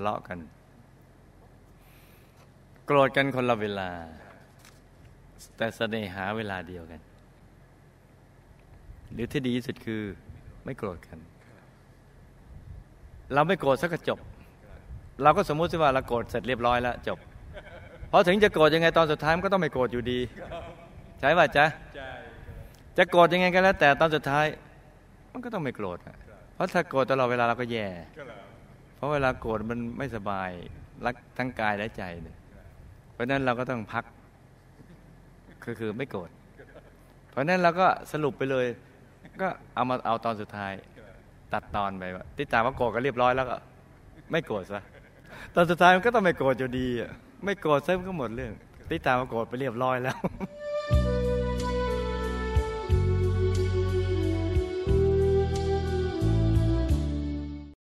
ะเลาะกัน โกรธกันคนละเวลา แต่เสน่หาเวลาเดียวกัน หรือที่ดีที่สุดคือไม่โกรธกัน เราไม่โกรธสักจบ เราก็สมมุติว่าเราโกรธเสร็จเรียบร้อยแล้วจบเพราะถึงจะโกรธยังไงตอนสุดท้ายมันก็ต้องไม่โกรธอยู่ดี ใช่ป่ะจ๊ะจะโกรธยังไงก็แล้ว แต่ตอนสุดท้าย มันก็ต้องไม่โกรธเพราะถ้าโกรธตลอดเวลาเราก็แย่ ราะเวลาโกรธมันไม่สบายรักทั้งกายและใจเนี่ยเพราะนั้นเราก็ต้องพักคือคือไม่โกรธเพราะนั้นเราก็สรุปไปเลย ก็เอามาเอาตอนสุดท้าย ตัดตอนไปว่าติดตามว่าโกรธก็เรียบร้อยแล้วก็ ไม่โกรธซะตอนสุดท้ายมันก็ต้องไม่โกรธอยู่ดีอะไม่โกรธซะมันก็หมดเรื่องติดตามว่าโกรธไปเรียบร้อยแล้ว